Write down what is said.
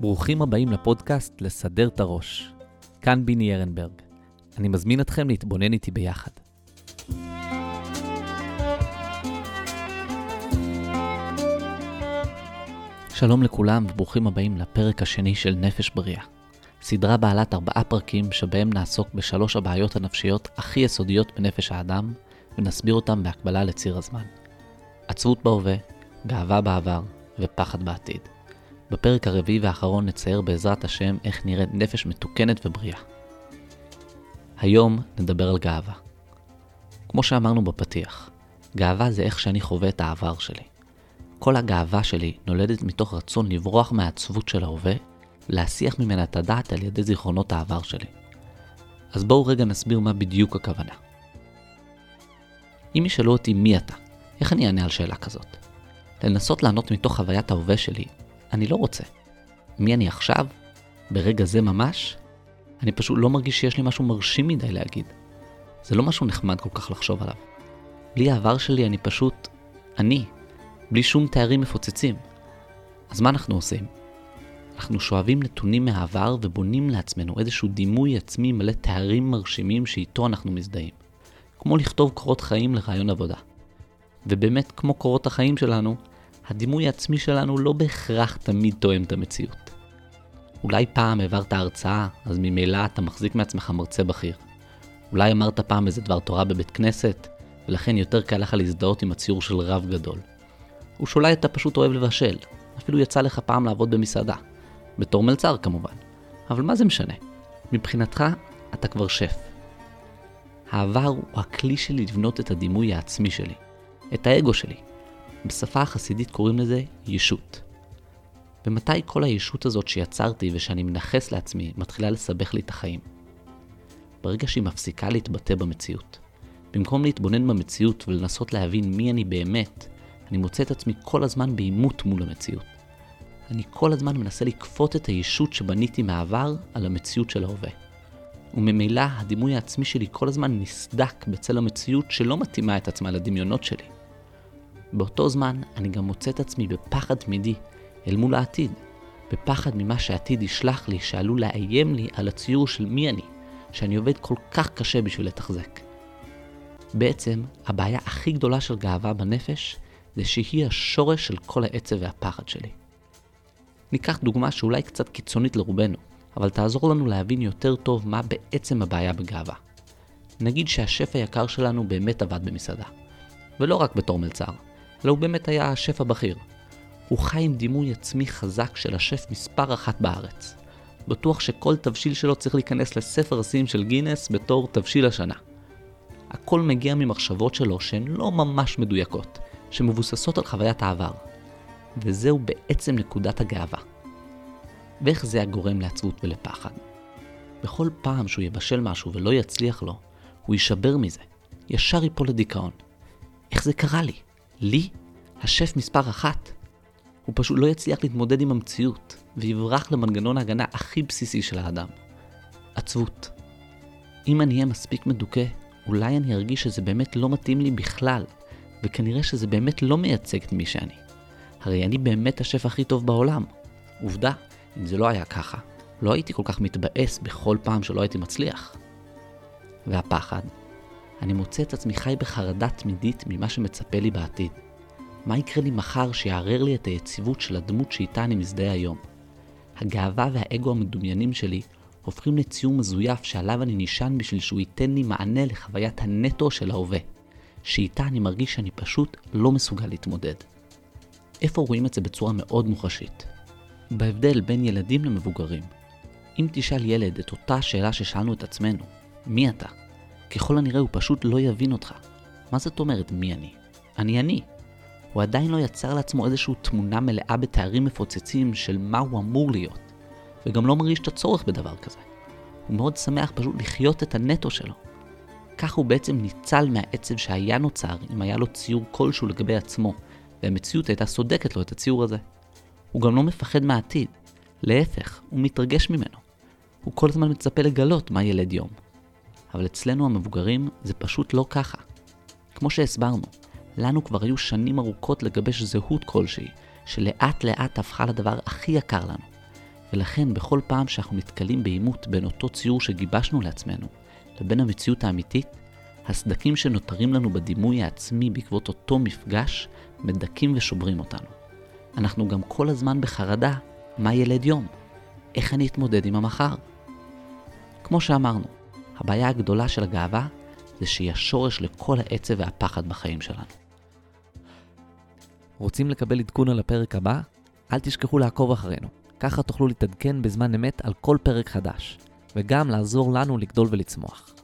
ברוכים הבאים לפודקאסט לסדר את הראש. כאן ביני ארנברג. אני מזמין אתכם להתבונן איתי ביחד. שלום לכולם וברוכים הבאים לפרק השני של נפש בריאה. סדרה בעלת ארבעה פרקים שבהם נעסוק בשלוש הבעיות הנפשיות הכי יסודיות בנפש האדם, ונסביר אותם בהקבלה לציר הזמן. עצבות בהווה, גאווה בעבר ופחד בעתיד. בפרק הרביעי והאחרון נצייר בעזרת השם איך נראית נפש מתוקנת ובריאה. היום נדבר על גאווה. כמו שאמרנו בפתיח, גאווה זה איך שאני חווה את העבר שלי. כל הגאווה שלי נולדת מתוך רצון לברוח מהעצבות של ההווה, להסיח ממנה את הדעת על ידי זיכרונות העבר שלי. אז בואו רגע נסביר מה בדיוק הכוונה. אם ישאלו אותי מי אתה, איך אני אענה על שאלה כזאת? לנסות לענות מתוך חוויית ההווה שלי, אני לא רוצה. מי אני עכשיו? ברגע זה ממש? אני פשוט לא מרגיש שיש לי משהו מרשים מדי להגיד. זה לא משהו נחמד כל כך לחשוב עליו. בלי העבר שלי אני פשוט אני, בלי שום תארים מפוצצים. אז מה אנחנו עושים? אנחנו שואבים נתונים מהעבר ובונים לעצמנו איזשהו דימוי עצמי מלא תארים מרשימים שאיתו אנחנו מזדהים. כמו לכתוב קורות חיים לרעיון עבודה. ובאמת, כמו קורות החיים שלנו, הדימוי העצמי שלנו לא בהכרח תמיד תואם את המציאות. אולי פעם העברת הרצאה, אז ממילא אתה מחזיק מעצמך מרצה בכיר. אולי אמרת פעם איזה דבר תורה בבית כנסת, ולכן יותר קל לך להזדהות עם הציור של רב גדול. או שאולי אתה פשוט אוהב לבשל, אפילו יצא לך פעם לעבוד במסעדה. בתור מלצר כמובן. אבל מה זה משנה? מבחינתך, אתה כבר שף. העבר הוא הכלי שלי לבנות את הדימוי העצמי שלי, את האגו שלי. בשפה החסידית קוראים לזה ישות. ומתי כל הישות הזאת שיצרתי ושאני מנכס לעצמי מתחילה לסבך לי את החיים? ברגע שהיא מפסיקה להתבטא במציאות. במקום להתבונן במציאות ולנסות להבין מי אני באמת, אני מוצא את עצמי כל הזמן בעימות מול המציאות. אני כל הזמן מנסה לכפות את הישות שבניתי מהעבר על המציאות של ההווה. וממילא הדימוי העצמי שלי כל הזמן נסדק בצל המציאות שלא מתאימה את עצמה לדמיונות שלי. באותו זמן אני גם מוצא את עצמי בפחד תמידי אל מול העתיד, בפחד ממה שהעתיד ישלח לי שעלול לאיים לי על הציור של מי אני, שאני עובד כל כך קשה בשביל לתחזק. בעצם, הבעיה הכי גדולה של גאווה בנפש זה שהיא השורש של כל העצב והפחד שלי. ניקח דוגמה שאולי קצת קיצונית לרובנו, אבל תעזור לנו להבין יותר טוב מה בעצם הבעיה בגאווה. נגיד שהשף היקר שלנו באמת עבד במסעדה. ולא רק בתור מלצר, אלא הוא באמת היה השף הבכיר. הוא חי עם דימוי עצמי חזק של השף מספר אחת בארץ. בטוח שכל תבשיל שלו צריך להיכנס לספר השיאים של גינס בתור תבשיל השנה. הכל מגיע ממחשבות שלו שהן לא ממש מדויקות, שמבוססות על חוויית העבר. וזהו בעצם נקודת הגאווה. ואיך זה הגורם לעצבות ולפחד? בכל פעם שהוא יבשל משהו ולא יצליח לו, הוא יישבר מזה, ישר ייפול לדיכאון. איך זה קרה לי? לי? השף מספר אחת? הוא פשוט לא יצליח להתמודד עם המציאות, ויברח למנגנון ההגנה הכי בסיסי של האדם. עצבות. אם אני אהיה מספיק מדוכא, אולי אני ארגיש שזה באמת לא מתאים לי בכלל, וכנראה שזה באמת לא מייצג את מי שאני. הרי אני באמת השף הכי טוב בעולם. עובדה, אם זה לא היה ככה, לא הייתי כל כך מתבאס בכל פעם שלא הייתי מצליח. והפחד, אני מוצא את עצמי חי בחרדה תמידית ממה שמצפה לי בעתיד. מה יקרה לי מחר שיערער לי את היציבות של הדמות שאיתה אני מזדהה היום? הגאווה והאגו המדומיינים שלי הופכים לציור מזויף שעליו אני נשען בשביל שהוא ייתן לי מענה לחוויית הנטו של ההווה, שאיתה אני מרגיש שאני פשוט לא מסוגל להתמודד. איפה רואים את זה בצורה מאוד מוחשית? בהבדל בין ילדים למבוגרים. אם תשאל ילד את אותה שאלה ששאלנו את עצמנו, מי אתה? ככל הנראה הוא פשוט לא יבין אותך. מה זאת אומרת מי אני? אני אני. הוא עדיין לא יצר לעצמו איזושהי תמונה מלאה בתארים מפוצצים של מה הוא אמור להיות, וגם לא מרגיש את הצורך בדבר כזה. הוא מאוד שמח פשוט לחיות את הנטו שלו. כך הוא בעצם ניצל מהעצב שהיה נוצר אם היה לו ציור כלשהו לגבי עצמו, והמציאות הייתה סודקת לו את הציור הזה. הוא גם לא מפחד מהעתיד, להפך, הוא מתרגש ממנו. הוא כל הזמן מצפה לגלות מה ילד יום. אבל אצלנו המבוגרים זה פשוט לא ככה. כמו שהסברנו, לנו כבר היו שנים ארוכות לגבש זהות כלשהי, שלאט לאט הפכה לדבר הכי יקר לנו. ולכן בכל פעם שאנחנו נתקלים בעימות בין אותו ציור שגיבשנו לעצמנו לבין המציאות האמיתית, הסדקים שנותרים לנו בדימוי העצמי בעקבות אותו מפגש מדכאים ושוברים אותנו. אנחנו גם כל הזמן בחרדה מה ילד יום, איך אני אתמודד עם המחר. כמו שאמרנו, הבעיה הגדולה של הגאווה זה שהיא השורש לכל העצב והפחד בחיים שלנו. רוצים לקבל עדכון על הפרק הבא? אל תשכחו לעקוב אחרינו. ככה תוכלו להתעדכן בזמן אמת על כל פרק חדש, וגם לעזור לנו לגדול ולצמוח.